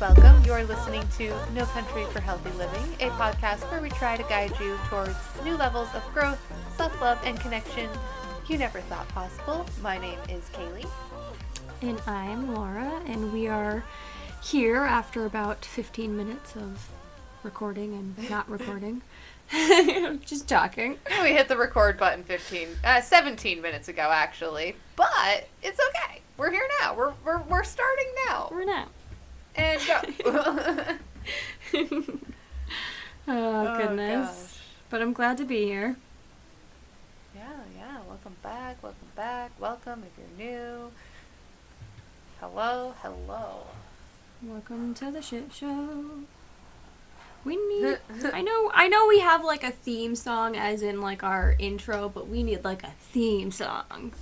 welcome. You are listening to No Country for Healthy Living, a podcast where we try to guide you towards new levels of growth, self love, and connection you never thought possible. My name is Kaylee. And I'm Laura, and we are here after about 15 minutes of recording and not recording. Just talking. We hit the record button 15, uh, 17 minutes ago, actually, but it's okay. We're here now. We're, we're, we're starting now. We're not. And go. oh, Oh, goodness. gosh. But I'm glad to be here. yeah, yeah. Welcome back. Welcome back. Welcome if you're new. Hello, hello. Welcome to the shit show. We need. I know. I know we have like a theme song, as in like our intro, but we need like a theme song.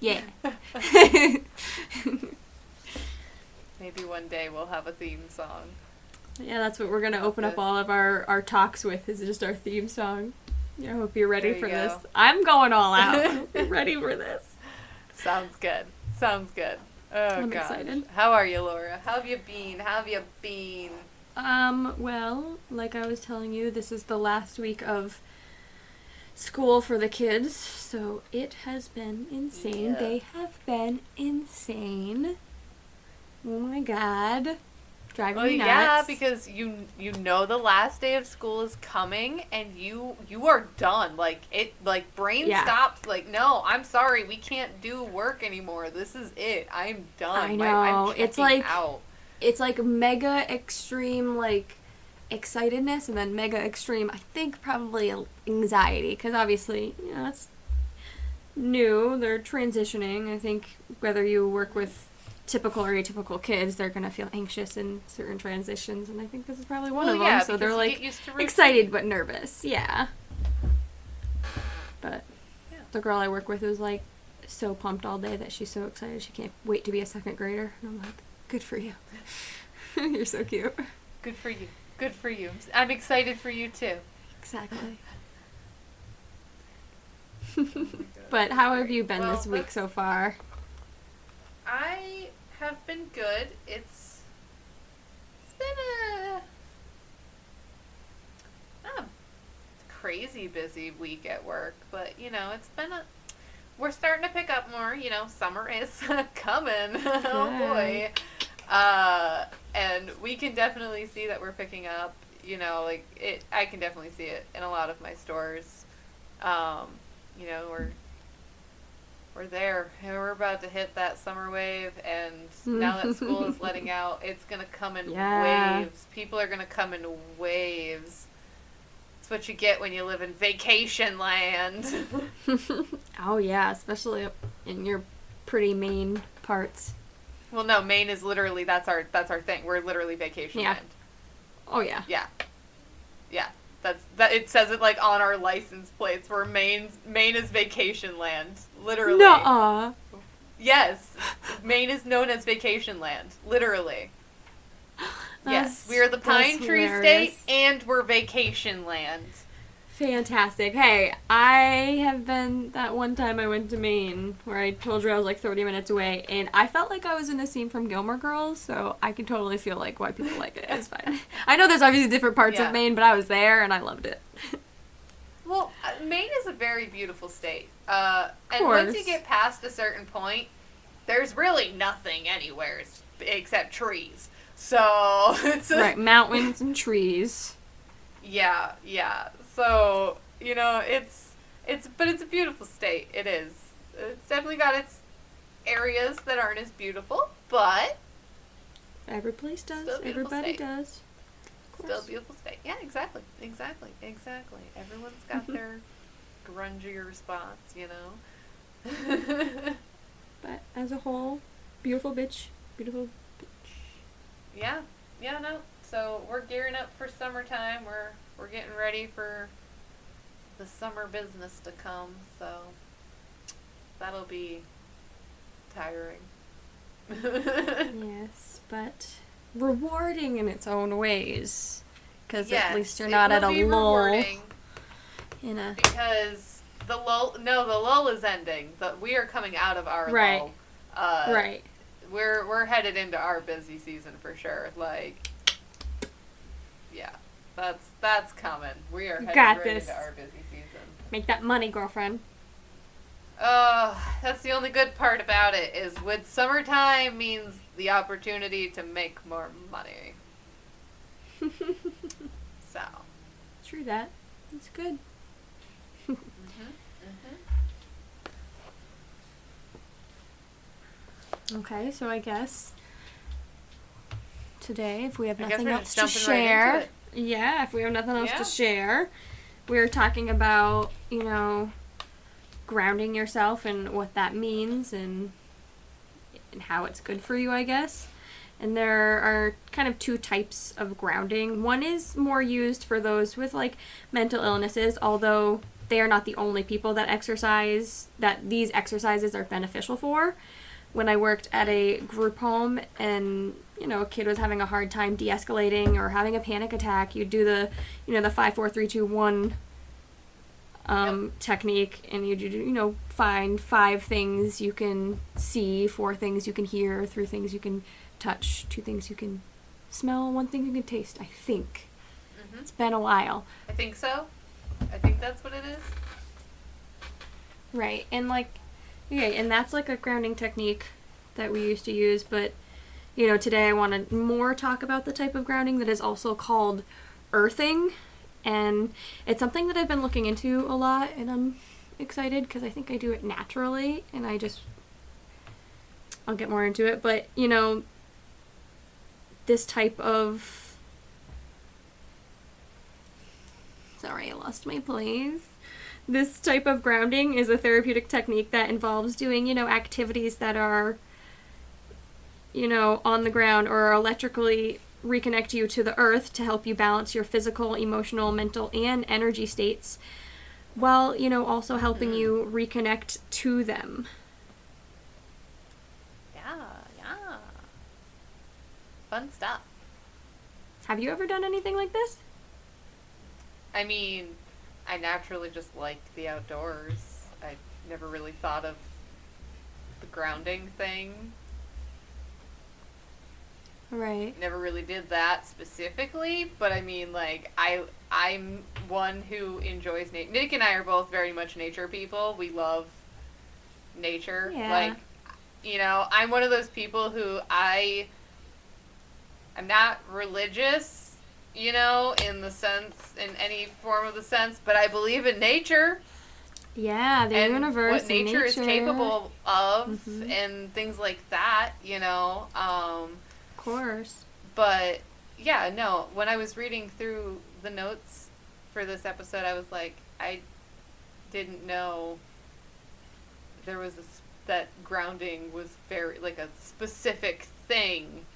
Yeah. One day we'll have a theme song. Yeah, that's what we're gonna open up all of our, our talks with is just our theme song. I hope you're ready you for this. I'm going all out. Ready for this. Sounds good. Sounds good. Oh, I'm gosh. excited. How are you, Laura? How have you been? How have you been? Um, well, like I was telling you, this is the last week of school for the kids, so it has been insane. Yeah. They have been insane. Oh my god. Driving Oh me nuts. yeah, because you you know the last day of school is coming and you you are done. Like it like brain Yeah. stops like no, I'm sorry, we can't do work anymore. This is it. I'm done. I know. It's like- out. it's like mega extreme like excitedness and then mega extreme i think probably anxiety because obviously you know it's new they're transitioning i think whether you work with typical or atypical kids they're going to feel anxious in certain transitions and i think this is probably one Well, of them so they're like get used to routine. excited but nervous yeah but Yeah. the girl i work with was like so pumped all day that she's so excited she can't wait to be a second grader and i'm like good for you you're so cute Good for you. Good for you. I'm excited for you too. exactly but how have you been Well, this week so far I have been good. It's it's been a not a crazy busy week at work, but you know, it's been a we're starting to pick up more, you know, summer is coming. oh boy. Uh and we can definitely see that we're picking up, you know, like it I can definitely see it in a lot of my stores. Um, you know, we're we're there. And We're about to hit that summer wave, and mm-hmm. now that school is letting out, it's gonna come in Yeah. waves. People are gonna come in waves. It's what you get when you live in vacation land. oh yeah especially up in your pretty Maine parts well, no, Maine is literally that's our that's our thing. We're literally vacation Yeah. land. oh yeah Yeah, yeah. That's that. It says it like on our license plates. Where Maine Maine is vacation land. Literally. Nuh-uh. Yes, Maine is known as vacation land. Literally. yes, we are the pine tree hilarious. state, and we're vacation land. Fantastic. Hey, I have been that one time I went to Maine where I told you I was like 30 minutes away, and I felt like I was in a scene from Gilmore Girls, so I can totally feel like why people like it. It's fine. I know there's obviously different parts Yeah. of Maine, but I was there and I loved it. Well, uh, Maine is a very beautiful state. Uh, and once you get past a certain point, there's really nothing anywhere except trees. So it's a, right, mountains and trees. Yeah, yeah. So you know, it's it's but it's a beautiful state. It is. It's definitely got its areas that aren't as beautiful, but Every place does. Everybody state. does. Still a beautiful state. Yeah, exactly, exactly, exactly. Everyone's got mm-hmm. their grungier spots, you know. But as a whole, beautiful bitch. Beautiful bitch. yeah, yeah, no. So we're gearing up for summertime. We're we're getting ready for the summer business to come. So that'll be tiring. Yes, but rewarding in its own ways. Because Yes, at least you're not at a lull in a because the lull. No, the lull is ending. The, we are coming out of our Right. lull. Uh, right. we're we're headed into our busy season for sure. Like, yeah, that's that's coming. We are headed got right this. into our busy season. Make that money, girlfriend. Oh, that's the only good part about it is with summertime means the opportunity to make more money. So. True that. That's good. hmm Okay, so I guess today, if we have nothing else to right share, it. Yeah, if we have nothing else Yeah. to share, we're talking about you know grounding yourself and what that means and and how it's good for you, I guess. And there are kind of two types of grounding. One is more used for those with like mental illnesses, although they are not the only people that exercise that these exercises are beneficial for. When I worked at a group home and you know a kid was having a hard time de-escalating or having a panic attack, you do the you know the five, four, three, two, one um, technique, and you do you know find five things you can see, four things you can hear, three things you can touch, two things you can smell, one thing you can taste. I think hmm it's been a while, I think so. I think that's what it is. right? And like, yeah, and that's like a grounding technique that we used to use, but you know today I want to more talk about the type of grounding that is also called earthing, and it's something that I've been looking into a lot, and I'm excited because I think I do it naturally, and I just I'll get more into it, but you know, this type of sorry, I lost my place. This type of grounding is a therapeutic technique that involves doing, you know, activities that are, you know, on the ground or electrically reconnect you to the earth to help you balance your physical, emotional, mental, and energy states while, you know, also helping you reconnect to them. Yeah, yeah. Fun stuff. Have you ever done anything like this? I mean, I naturally just like the outdoors. I never really thought of the grounding thing. Right. Never really did that specifically, but I mean, like, I I'm one who enjoys nature. Nick and I are both very much nature people. We love nature. Yeah. Like, you know, I'm one of those people who I I'm not religious, you know, in the sense in any form of the sense, but I believe in nature Yeah, the and universe what and nature, is capable of Mhm. and things like that, you know. Um course. but yeah, no, when I was reading through the notes for this episode, I was like, I didn't know there was a that grounding was very like a specific thing.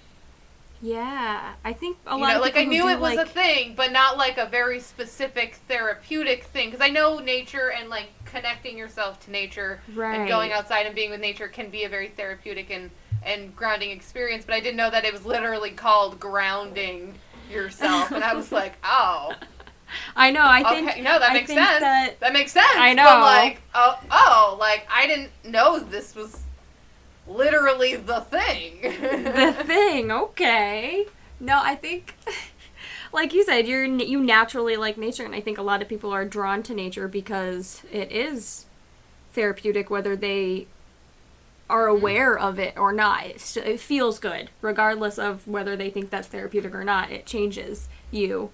Yeah, I think a you lot know, like I knew it was like, a thing, but not like a very specific therapeutic thing. Because I know nature and like connecting yourself to nature right. and going outside and being with nature can be a very therapeutic and and grounding experience. But I didn't know that it was literally called grounding yourself, and I was like, oh, I know. I think okay, no, that I makes sense. That, That makes sense. I know. But like, oh, oh, like I didn't know this was literally the thing. the thing. Okay. No, I think, like you said, you're you naturally like nature, and I think a lot of people are drawn to nature because it is therapeutic, whether they are Mhm. aware of it or not. It, st- it feels good, regardless of whether they think that's therapeutic or not. It changes you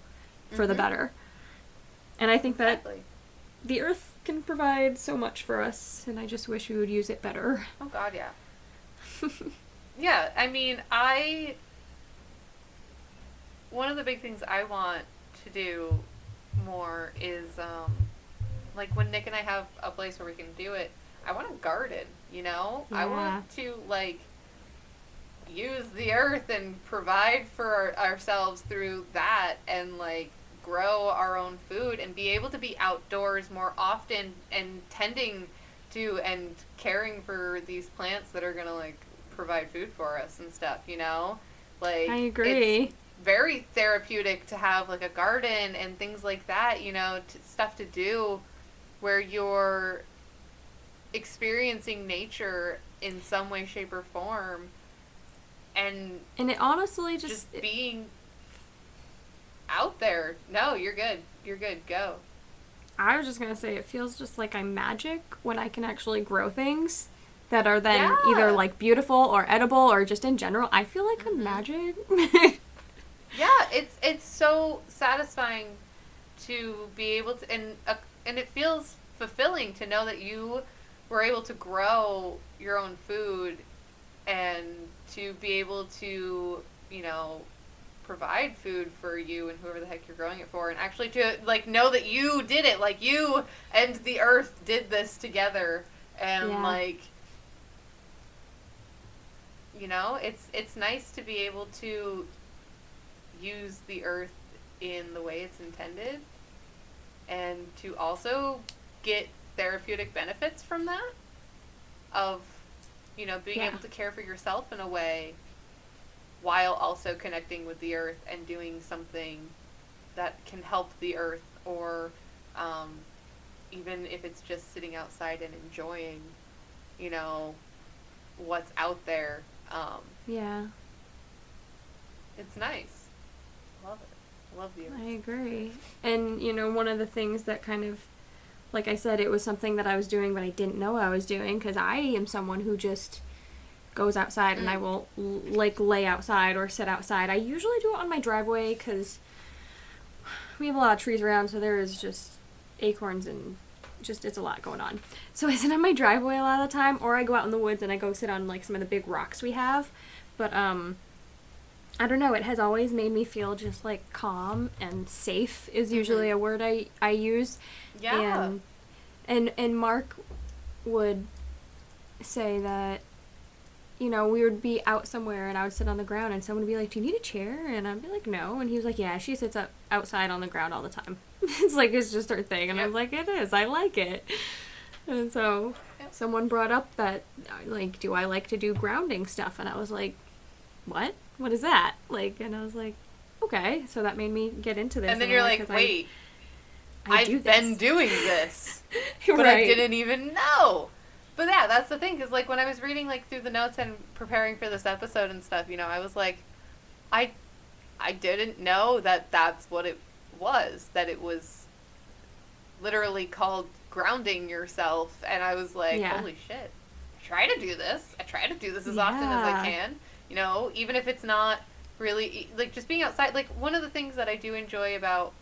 for the Mhm. better. And I think that Exactly. the earth can provide so much for us, and I just wish we would use it better. Oh God, yeah. Yeah, I mean, I. One of the big things I want to do more is, um, like when Nick and I have a place where we can do it. I want to garden. You know, I want to like use the earth and provide for our, ourselves through that, and like grow our own food and be able to be outdoors more often and tending to and caring for these plants that are gonna like provide food for us and stuff. You know, like I it's agree. very therapeutic to have like a garden and things like that. You know, t- stuff to do where you're experiencing nature in some way, shape, or form. and And it honestly just, just being out there. No, you're good. You're good. Go. I was just gonna say it feels just like I'm magic when I can actually grow things that are then Yeah. either like beautiful or edible or just in general. I feel like I'm Mhm. magic. Yeah, it's it's so satisfying to be able to and uh, and it feels fulfilling to know that you were able to grow your own food and to be able to, you know, provide food for you and whoever the heck you're growing it for. And actually to like know that you did it. Like you and the earth did this together. And Yeah. like you know it's it's nice to be able to use the earth in the way it's intended and to also get therapeutic benefits from that? Of you know being Yeah. able to care for yourself in a way while also connecting with the earth and doing something that can help the earth or um, even if it's just sitting outside and enjoying you know what's out there um, yeah, it's nice. Love it. I love the earth. I agree. And you know, one of the things that kind of like I said, it was something that I was doing, but I didn't know I was doing because I am someone who just goes outside and I Mm. will l- like lay outside or sit outside. I usually do it on my driveway because we have a lot of trees around, so there is just acorns and just it's a lot going on. So I sit on my driveway a lot of the time, or I go out in the woods and I go sit on like some of the big rocks we have. But um, I don't know. It has always made me feel just like calm and safe is mm-hmm. usually a word I I use. yeah And and and Mark would say that you know, we would be out somewhere and I would sit on the ground and someone would be like, "Do you need a chair?" and I'd be like, "No." And he was like, "Yeah, she sits up outside on the ground all the time." it's like it's just her thing and I Yep. was like, "It is. I like it." And so Yep. someone brought up that uh, like, "Do I like to do grounding stuff?" and I was like, "What? What is that?" Like, and I was like, "Okay." So that made me get into this. and then I'm you're like, wait I i've do been doing this but I didn't even know. But yeah, that's the thing. Cause like when I was reading like through the notes and preparing for this episode and stuff, you know, I was like, I, I didn't know that that's what it was. That it was literally called grounding yourself, and I was like, Yeah. holy shit! I try to do this. I try to do this as often as I can. You know, even if it's not really like just being outside. Like one of the things that I do enjoy about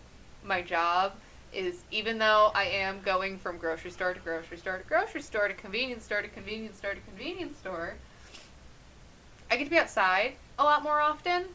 my job is even though I am going from grocery store to grocery store to grocery store to convenience store to convenience store to convenience store, I get to be outside a lot more often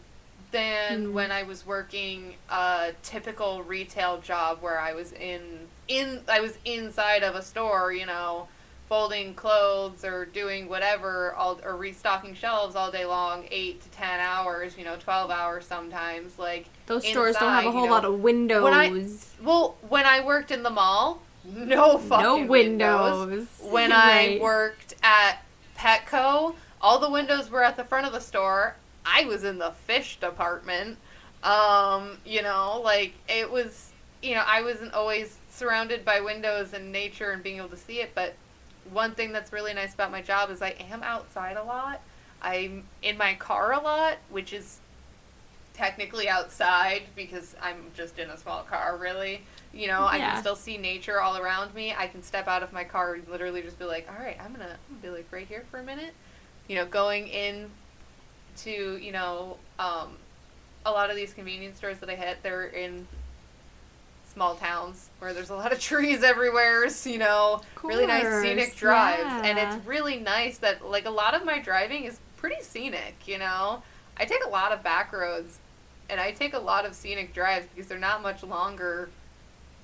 than Mhm. when I was working a typical retail job where I was in in I was inside of a store, you know, folding clothes or doing whatever all or restocking shelves all day long, 8 to 10 hours, you know, 12 hours sometimes like Those stores don't have a whole you know. lot of windows. When I- well, when I worked in the mall, no fucking no windows. windows. When I worked at Petco, all the windows were at the front of the store. I was in the fish department. Um, you know, like it was, you know, I wasn't always surrounded by windows and nature and being able to see it, but one thing that's really nice about my job is I am outside a lot. I'm in my car a lot, which is technically outside because I'm just in a small car, really. You know, I can still see nature all around me. I can step out of my car and literally just be like, all right, I'm gonna, I'm gonna be like right here for a minute. You know, going in to, you know, um, a lot of these convenience stores that I hit, they're in small towns where there's a lot of trees everywhere, so, you know, really nice scenic Course, drives. And it's really nice that, like, a lot of my driving is pretty scenic, you know? I take a lot of back roads and I take a lot of scenic drives because they're not much longer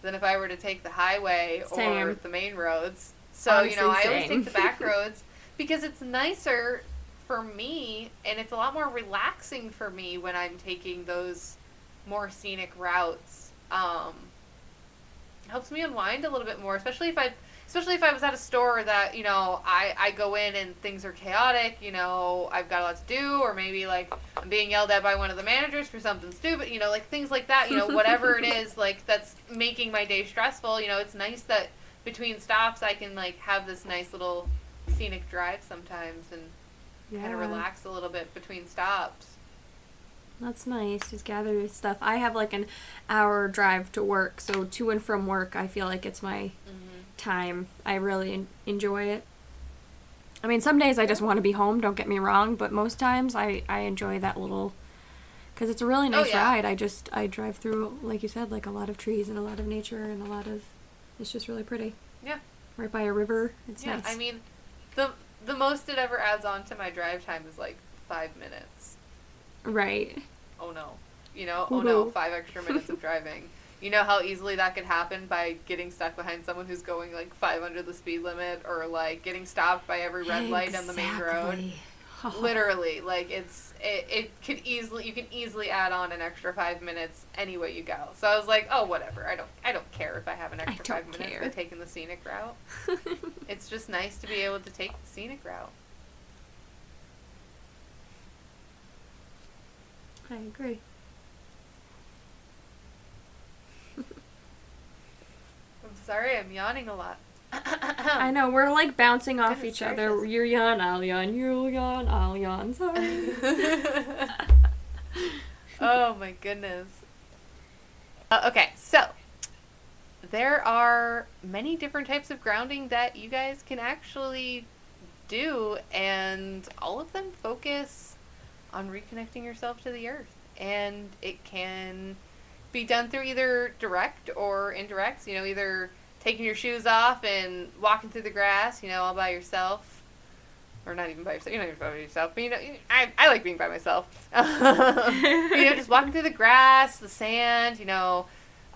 than if I were to take the highway or the main roads. So, you know, I Honestly, always take the back roads because it's nicer for me and it's a lot more relaxing for me when I'm taking those more scenic routes. Um, helps me unwind a little bit more, especially if I especially if I was at a store that, you know, I, I go in and things are chaotic, you know, I've got a lot to do, or maybe like I'm being yelled at by one of the managers for something stupid, you know, like things like that, you know, whatever it is, like that's making my day stressful, you know, it's nice that between stops I can like have this nice little scenic drive sometimes and kind of relax a little bit between stops. That's nice. Just gather your stuff. I have like an hour drive to work, so to and from work, I feel like it's my Mm-hmm. time. I really enjoy it. I mean, some days I just want to be home, don't get me wrong, but most times I, I enjoy that little. Because it's a really nice Oh, yeah. ride. I just, I drive through, like you said, like a lot of trees and a lot of nature and a lot of. It's just really pretty. Yeah. Right by a river. It's yeah, nice. I mean, the the most it ever adds on to my drive time is like five minutes. right. Oh no, you know, oh no, five extra minutes of driving. You know how easily that could happen by getting stuck behind someone who's going like five under the speed limit, or like getting stopped by every red light on the main road. Literally, like it's it, it could easily you can easily add on an extra five minutes any way you go. So I was like, oh whatever, I don't I don't care if I have an extra five minutes care. by taking the scenic route. It's just nice to be able to take the scenic route. I agree. I'm sorry, I'm yawning a lot. I know we're like bouncing off Goodness each other. You're yawn, I'll yawn. You'll yawn, I'll yawn. Sorry. oh my goodness. Uh, okay, so there are many different types of grounding that you guys can actually do, and all of them focus on reconnecting yourself to the earth. And it can be done through either direct or indirect, you know, either taking your shoes off and walking through the grass, you know, all by yourself. Or not even by yourself. You're not even by yourself, but you know, I, I like being by myself. you know, just walking through the grass, the sand, you know,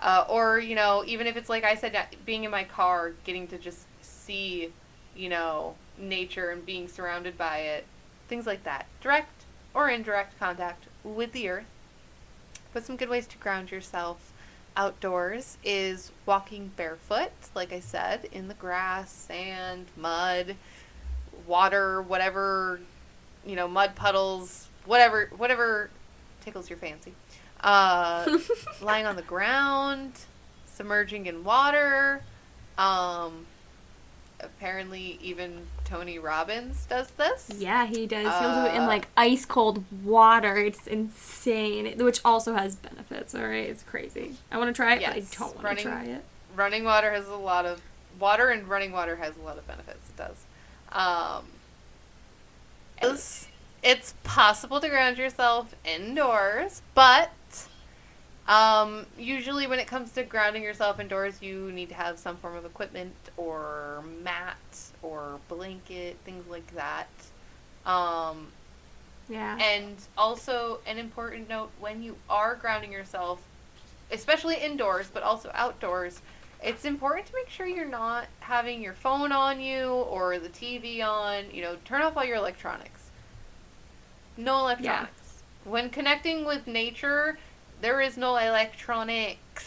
uh, or you know, even if it's like I said, uh, being in my car, getting to just see, you know, nature and being surrounded by it, things like that, direct or indirect contact with the earth. But some good ways to ground yourself outdoors is walking barefoot, like I said, in the grass, sand, mud, water, whatever, you know, mud puddles, whatever, whatever tickles your fancy. Uh, lying on the ground, submerging in water. Um, apparently, even Tony Robbins does this. Yeah, he does. He'll do it in Uh, like ice cold water. It's insane, which also has benefits. All right, it's crazy. I want to try it, Yes, but I don't want to try it. running water has a lot of water and running water has a lot of benefits. It does. Um, it's, it's possible to ground yourself indoors, but um, usually when it comes to grounding yourself indoors, you need to have some form of equipment or mat or blanket, things like that. Um, Yeah. and also, an important note when you are grounding yourself, especially indoors, but also outdoors, it's important to make sure you're not having your phone on you or the TV on. You know, turn off all your electronics. No electronics. When connecting with nature, there is no electronics.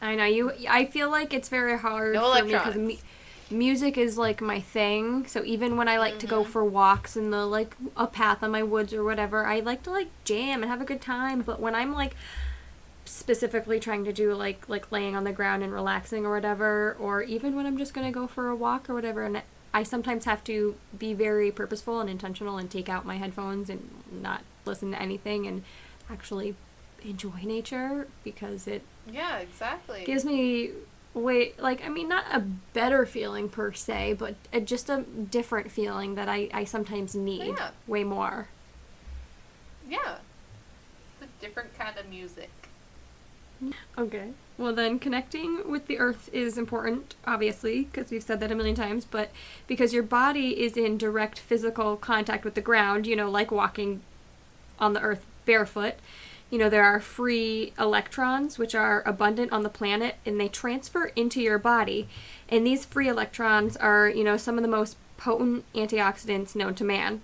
I know you. I feel like it's very hard No for me because electronics. Music is like my thing. So even when I like to go Mhm. for walks in the like a path on my woods or whatever, I like to like jam and have a good time. But when I'm like specifically trying to do like like laying on the ground and relaxing or whatever, or even when I'm just gonna go for a walk or whatever, and I sometimes have to be very purposeful and intentional and take out my headphones and not listen to anything and actually enjoy nature because it Yeah, exactly. gives me way like I mean not a better feeling per se, but a, just a different feeling that I I sometimes need Yeah. way more. yeah. It's a different kind of music. Okay. Well, then connecting with the earth is important, obviously, because we've said that a million times, but because your body is in direct physical contact with the ground, you know, like walking on the earth barefoot, you know, there are free electrons which are abundant on the planet and they transfer into your body. And these free electrons are, you know, some of the most potent antioxidants known to man.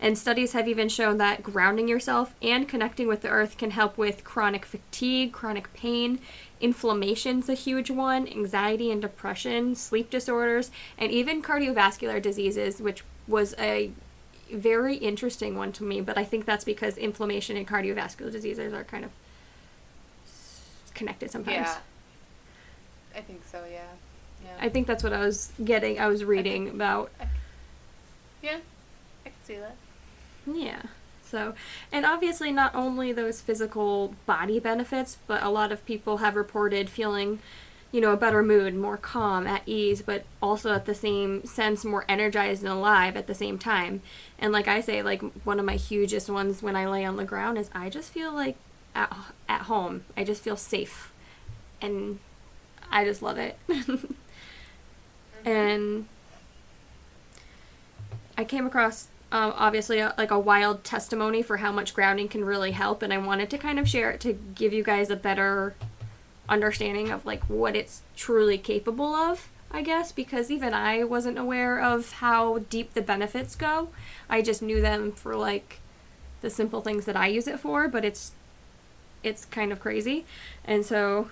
And studies have even shown that grounding yourself and connecting with the earth can help with chronic fatigue, chronic pain, inflammation's a huge one, anxiety and depression, sleep disorders, and even cardiovascular diseases, which was a very interesting one to me, but I think that's because inflammation and cardiovascular diseases are kind of connected sometimes. Yeah. I think so, yeah. Yeah. I think that's what I was getting, I was reading about. yeah, I can see that. Yeah. So, and obviously, not only those physical body benefits, but a lot of people have reported feeling, you know, a better mood, more calm, at ease, but also at the same sense, more energized and alive at the same time. And like I say, like one of my hugest ones when I lay on the ground is I just feel like at, at home. I just feel safe. And I just love it. and I came across um, obviously a, like a wild testimony for how much grounding can really help and i wanted to kind of share it to give you guys a better understanding of like what it's truly capable of i guess because even i wasn't aware of how deep the benefits go. I just knew them for like the simple things that i use it for but it's it's kind of crazy. And so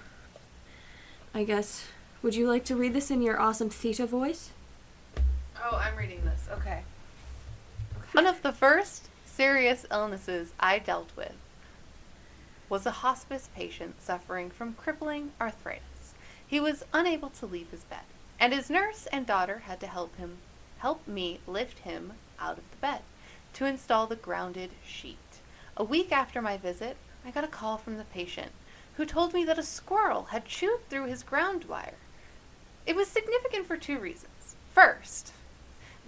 i guess would you like to read this in your awesome theta voice? Oh i'm reading this. Okay. One of the first serious illnesses I dealt with was a hospice patient suffering from crippling arthritis. He was unable to leave his bed, and his nurse and daughter had to help him help me lift him out of the bed to install the grounded sheet. A week after my visit, I got a call from the patient who told me that a squirrel had chewed through his ground wire. It was significant for two reasons. First,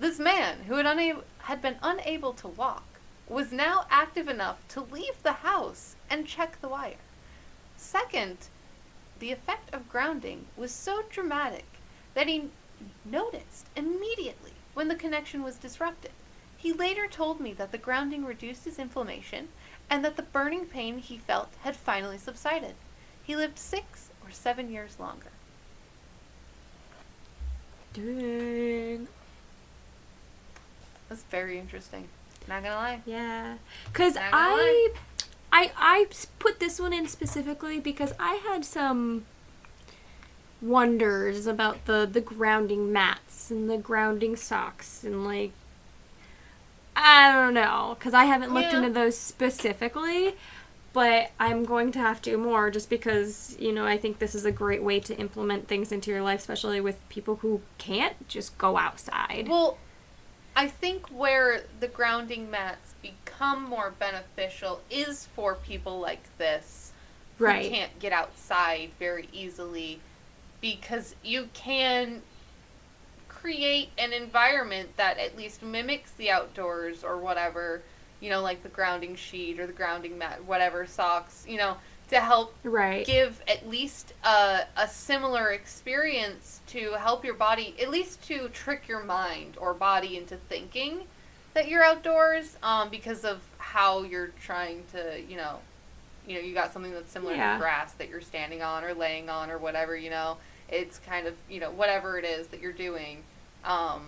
this man, who had, had been unable to walk, was now active enough to leave the house and check the wire. Second, the effect of grounding was so dramatic that he noticed immediately when the connection was disrupted. He later told me that the grounding reduced his inflammation and that the burning pain he felt had finally subsided. He lived six or seven years longer. Dang. That's very interesting. Not gonna lie. Yeah, because I, gonna I, I, put this one in specifically because I had some wonders about the the grounding mats and the grounding socks and like I don't know because I haven't looked Yeah. into those specifically. But I'm going to have to more just because, you know, I think this is a great way to implement things into your life, especially with people who can't just go outside. Well, I think where the grounding mats become more beneficial is for people like this who can't get outside very easily because you can create an environment that at least mimics the outdoors or whatever, you know, like the grounding sheet or the grounding mat, whatever socks, you know, to help Right. give at least a, a similar experience to help your body, at least to trick your mind or body into thinking that you're outdoors, um, because of how you're trying to, you know, you know, you got something that's similar Yeah. to grass that you're standing on or laying on or whatever, you know, it's kind of, you know, whatever it is that you're doing, um,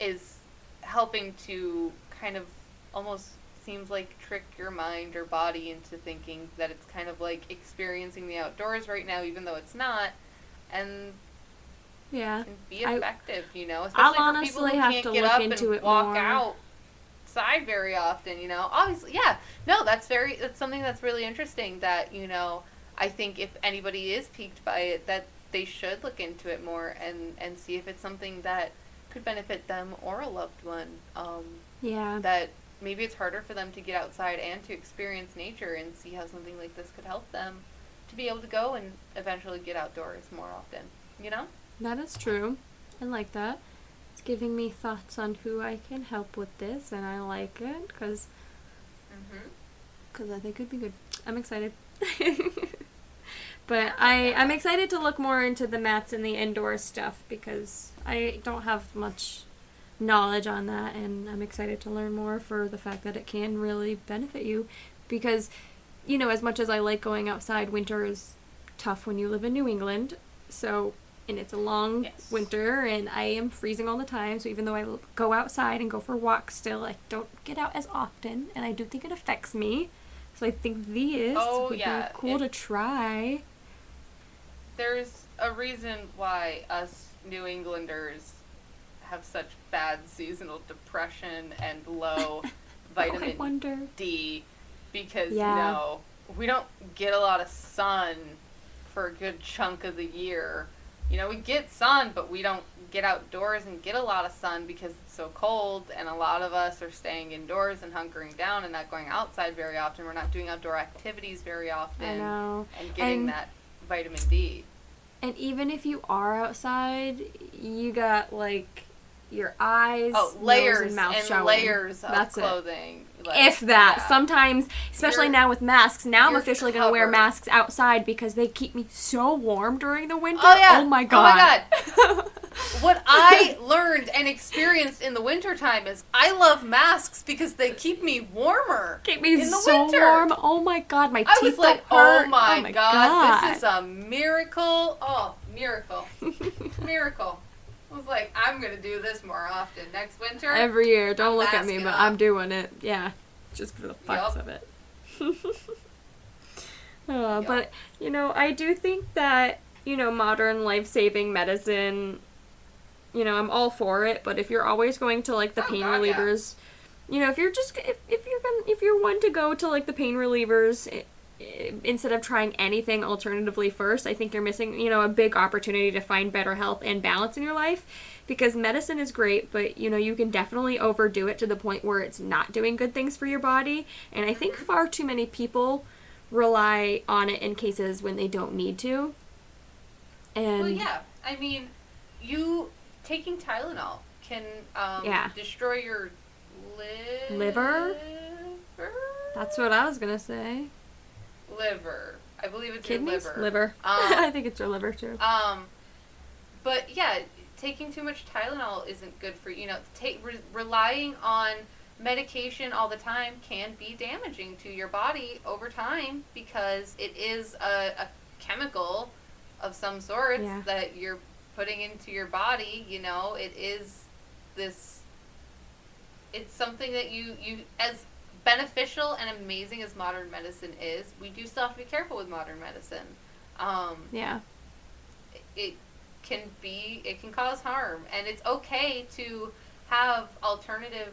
is helping to kind of almost seems like trick your mind or body into thinking that it's kind of like experiencing the outdoors right now, even though it's not, and yeah. can be I- effective. You know, I'll especially for people honestly who have can't to get look up into and it walk more. outside very often. You know, obviously, yeah, no, that's very that's something that's really interesting. That you know, I think if anybody is piqued by it, that they should look into it more and and see if it's something that could benefit them or a loved one. Um, Yeah. that maybe it's harder for them to get outside and to experience nature and see how something like this could help them to be able to go and eventually get outdoors more often. You know? That is true. I like that. It's giving me thoughts on who I can help with this, and I like it because Mm-hmm. I think it'd be good. I'm excited. but I I'm excited to look more into the mats and the indoor stuff because I don't have much knowledge on that, and I'm excited to learn more for the fact that it can really benefit you because you know as much as I like going outside, winter is tough when you live in New England. So and it's a long Yes. winter and I am freezing all the time. So even though I go outside and go for walks still, I don't get out as often and I do think it affects me. So I think these Oh, would yeah, be cool it- to try. There's a reason why us New Englanders have such bad seasonal depression and low I vitamin wonder. D because Yeah. you know we don't get a lot of sun for a good chunk of the year. you know, we get sun, but we don't get outdoors and get a lot of sun because it's so cold, and a lot of us are staying indoors and hunkering down and not going outside very often. We're not doing outdoor activities very often. I know. And getting And- that vitamin D. And even if you are outside, you got like your eyes, Oh, layers and mouth and layers of That's it. clothing. Like, if that. yeah. Sometimes, especially You're- now with masks. Now I'm officially going to wear masks outside because they keep me so warm during the winter. Oh yeah. Oh my Oh god. my god. what I learned and experienced in the wintertime is I love masks because they keep me warmer. keep me in the so winter. warm. Oh my god, my I teeth was like, hurt. oh my, oh my god, this is a miracle. Oh, miracle. miracle. I was like, I'm gonna do this more often next winter. Every year. Don't I'm look at me, but up. I'm doing it. Yeah. Just for the fucks Yup. of it. Uh, But, you know, I do think that, you know, modern life saving medicine, you know, I'm all for it, but if you're always going to, like, the Oh, pain God, yeah. relievers, you know, if you're just, if, if you're gonna, if you're one to go to, like, the pain relievers, i- instead of trying anything alternatively first, I think you're missing, you know, a big opportunity to find better health and balance in your life because medicine is great, but you know, you can definitely overdo it to the point where it's not doing good things for your body. And I think far too many people rely on it in cases when they don't need to. And well, yeah. I mean, you taking Tylenol can um, Yeah. destroy your li- Liver? Liver. that's what I was gonna say. Liver. I believe it's Kidneys, your liver. liver. Um, I think it's your liver too. Um, but yeah, taking too much Tylenol isn't good for you. Know, take re- relying on medication all the time can be damaging to your body over time because it is a, a chemical of some sort Yeah. that you're putting into your body. You know, it is this. It's something that you you as beneficial and amazing as modern medicine is, we do still have to be careful with modern medicine. Um, yeah. it can be it can cause harm and it's okay to have alternative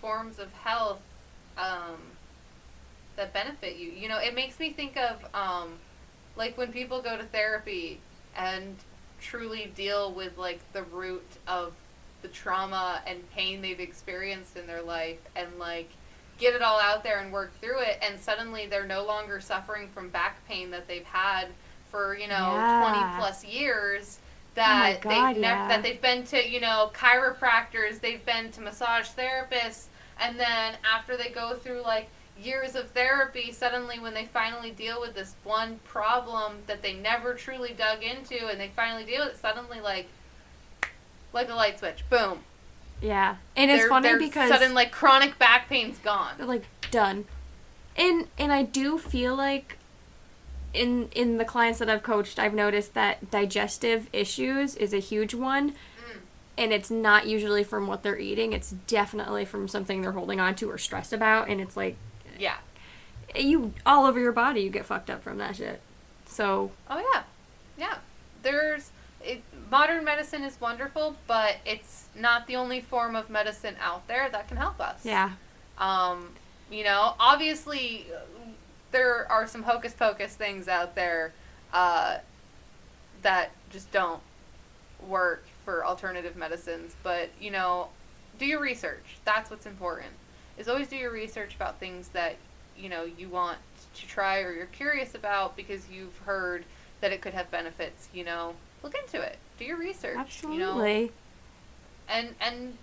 forms of health um, that benefit you you know it makes me think of um, like when people go to therapy and truly deal with like the root of the trauma and pain they've experienced in their life and like get it all out there and work through it and suddenly they're no longer suffering from back pain that they've had for you know Yeah. 20 plus years oh that God, they've never yeah. that they've been to you know chiropractors they've been to massage therapists and then after they go through like years of therapy suddenly when they finally deal with this one problem that they never truly dug into and they finally deal with it suddenly like like a light switch boom Yeah. And it's Their- funny their because sudden like chronic back pain's gone They're like done. And and I do feel like in in the clients that I've coached, I've noticed that digestive issues is a huge one. Mm. And it's not usually from what they're eating. It's definitely from something they're holding on to or stressed about. And it's like yeah you all over your body, you get fucked up from that shit. So Oh yeah, yeah. There's it, modern medicine is wonderful, but it's not the only form of medicine out there that can help us. yeah, Um, you know, obviously, there are some hocus pocus things out there uh, that just don't work for alternative medicines. But you know, do your research. That's what's important. Is always do your research about things that you know you want to try or you're curious about because you've heard that it could have benefits. You know, look into it. Do your research. absolutely. You know, and and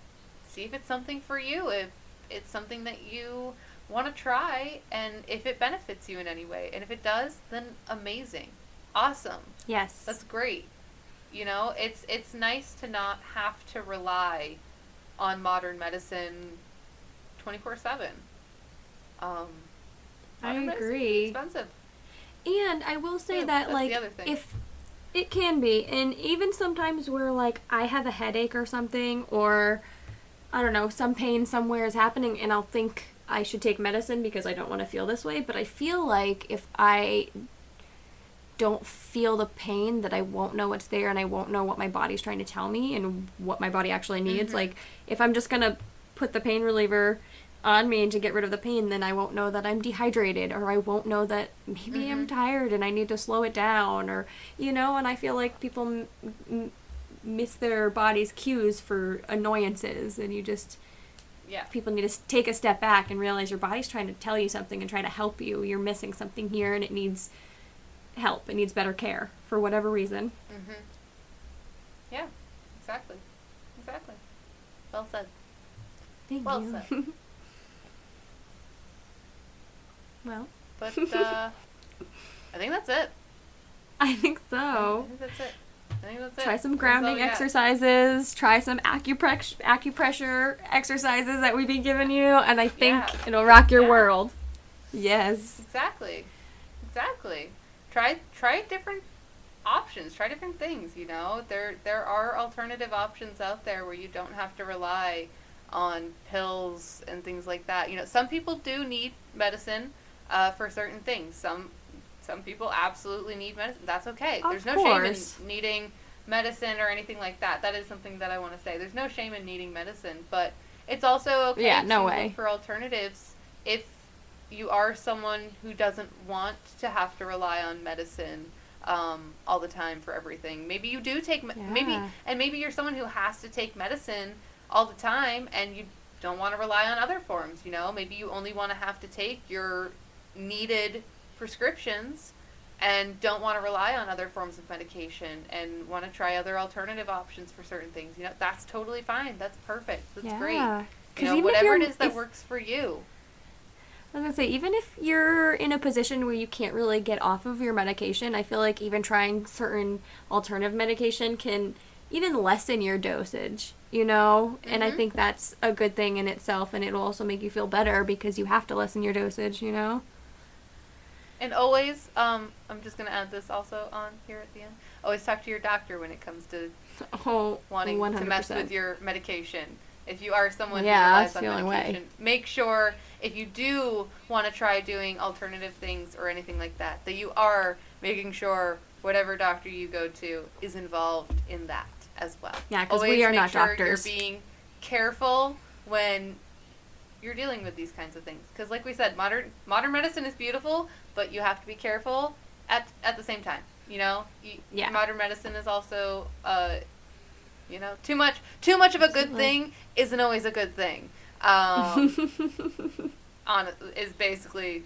see if it's something for you if it's something that you want to try and if it benefits you in any way and if it does then amazing awesome Yes. that's great you know it's it's nice to not have to rely on modern medicine 24/7 um I modern medicine can be agree. expensive And I will say Yeah, that like the other thing. if it can be, and even sometimes where like I have a headache or something, or I don't know, some pain somewhere is happening, and I'll think I should take medicine because I don't want to feel this way. But I feel like if I don't feel the pain, that I won't know what's there, and I won't know what my body's trying to tell me, and what my body actually needs. Mhm. Like if I'm just gonna put the pain reliever on me and to get rid of the pain, then I won't know that I'm dehydrated or I won't know that maybe I'm Mm-hmm. tired and I need to slow it down or you know, and I feel like people m- m- miss their body's cues for annoyances and you just Yeah. people need to take a step back and realize your body's trying to tell you something and try to help you. You're missing something here and it needs help. It needs better care for whatever reason. Mhm. Yeah. Exactly. Exactly. Well said. Thank Well you. said. well, But uh, I think that's it. I think I so. think that's it. I think that's it. Try some grounding exercises. Try some acupressure acupressure exercises that we've been giving you, and I think Yeah. it'll rock your Yeah. world. Yes. Exactly. Exactly. Try try different options. Try different things, you know. There there are alternative options out there where you don't have to rely on pills and things like that. You know, some people do need medicine uh, for certain things. Some some people absolutely need medicine. That's okay. Of There's no course. shame in needing medicine or anything like that. That is something that I want to say. There's no shame in needing medicine, but it's also okay Yeah, no way. look for alternatives if you are someone who doesn't want to have to rely on medicine um, all the time for everything. Maybe you do take me- maybe and maybe you're someone who has to take medicine all the time and you don't want to rely on other forms, you know? Maybe you only want to have to take your needed prescriptions and don't want to rely on other forms of medication and want to try other alternative options for certain things. You know, that's totally fine. That's perfect. That's great. Yeah. You 'Cause know, whatever it is that if- works for you. I was gonna say, even if you're in a position where you can't really get off of your medication, I feel like even trying certain alternative medication can even lessen your dosage, you know? And I Mhm. think that's a good thing in itself, and it'll also make you feel better because you have to lessen your dosage, you know? And always, um, I'm just going to add this also on here at the end. Always talk to your doctor when it comes to Oh, wanting 100%. to mess with your medication. If you are someone Yeah, who relies on only way. medication, make sure if you do want to try doing alternative things or anything like that, that you are making sure whatever doctor you go to is involved in that as well. Yeah, because we are make not sure doctors. You're being careful when you're dealing with these kinds of things because, like we said, modern modern medicine is beautiful, but you have to be careful at at the same time. You know, you, Yeah. modern medicine is also, uh, you know, too much too much of a good thing isn't always a good thing. Um, on is basically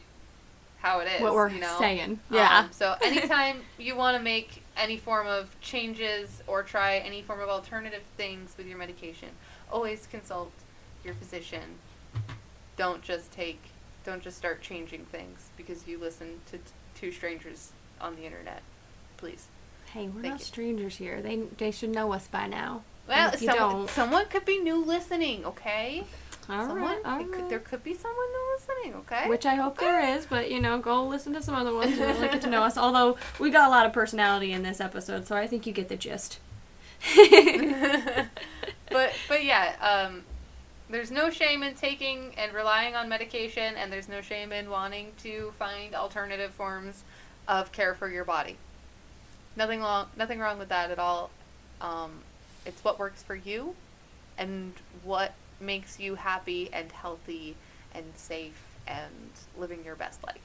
how it is. what we're you know? saying. Yeah. Um, so anytime you want to make any form of changes or try any form of alternative things with your medication, always consult your physician. Don't just take, don't just start changing things because you listen to t- two strangers on the internet. Please. hey, we're Thank not you. strangers here. They they should know us by now. Well, someone, someone could be new listening, okay? all someone, right, all it could, there could be someone new listening, okay? Which I hope there is, but you know, go listen to some other ones and really get to know us. Although we got a lot of personality in this episode, so I think you get the gist. but but yeah, um, there's no shame in taking and relying on medication, and there's no shame in wanting to find alternative forms of care for your body. Nothing wrong, nothing wrong with that at all. Um, it's what works for you, and what makes you happy and healthy and safe and living your best life.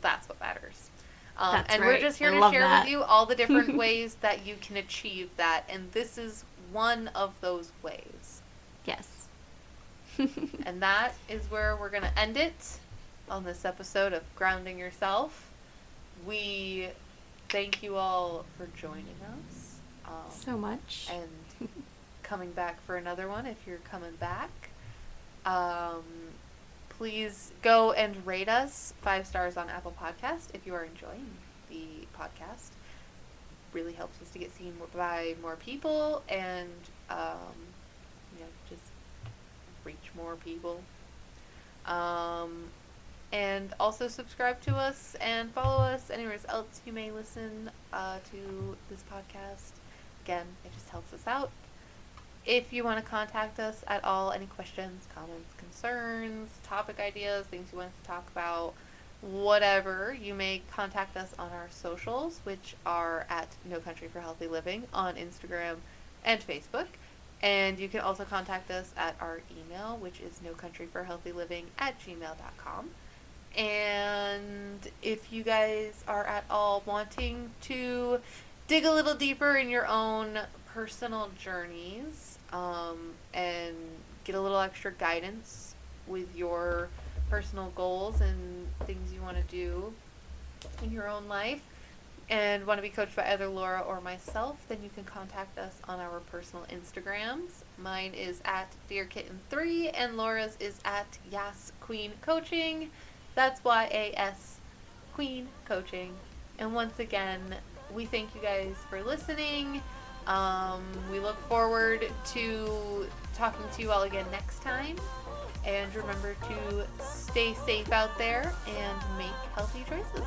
That's what matters. Um, and right. we're just here I to share that. with you all the different ways that you can achieve that, and this is one of those ways. yes. And that is where we're going to end it on this episode of Grounding Yourself. We thank you all for joining us. Um, so much. and coming back for another one if you're coming back. Um, please go and rate us five stars on Apple Podcast if you are enjoying the podcast. Really helps us to get seen by more people and um, you know just reach more people. Um, and also subscribe to us and follow us anywhere else you may listen uh, to this podcast. Again, it just helps us out. If you want to contact us at all, any questions, comments, concerns, topic ideas, things you want to talk about, whatever, you may contact us on our socials, which are at No Country for Healthy Living on Instagram and Facebook. And you can also contact us at our email, which is no country for healthy living at gmail.com. And if you guys are at all wanting to dig a little deeper in your own personal journeys um, and get a little extra guidance with your personal goals and things you want to do in your own life, and want to be coached by either Laura or myself, then you can contact us on our personal Instagrams. Mine is at DearKitten3 and Laura's is at Yas Queen Coaching. That's Y A S Queen Coaching. And once again, we thank you guys for listening. Um, we look forward to talking to you all again next time. And remember to stay safe out there and make healthy choices.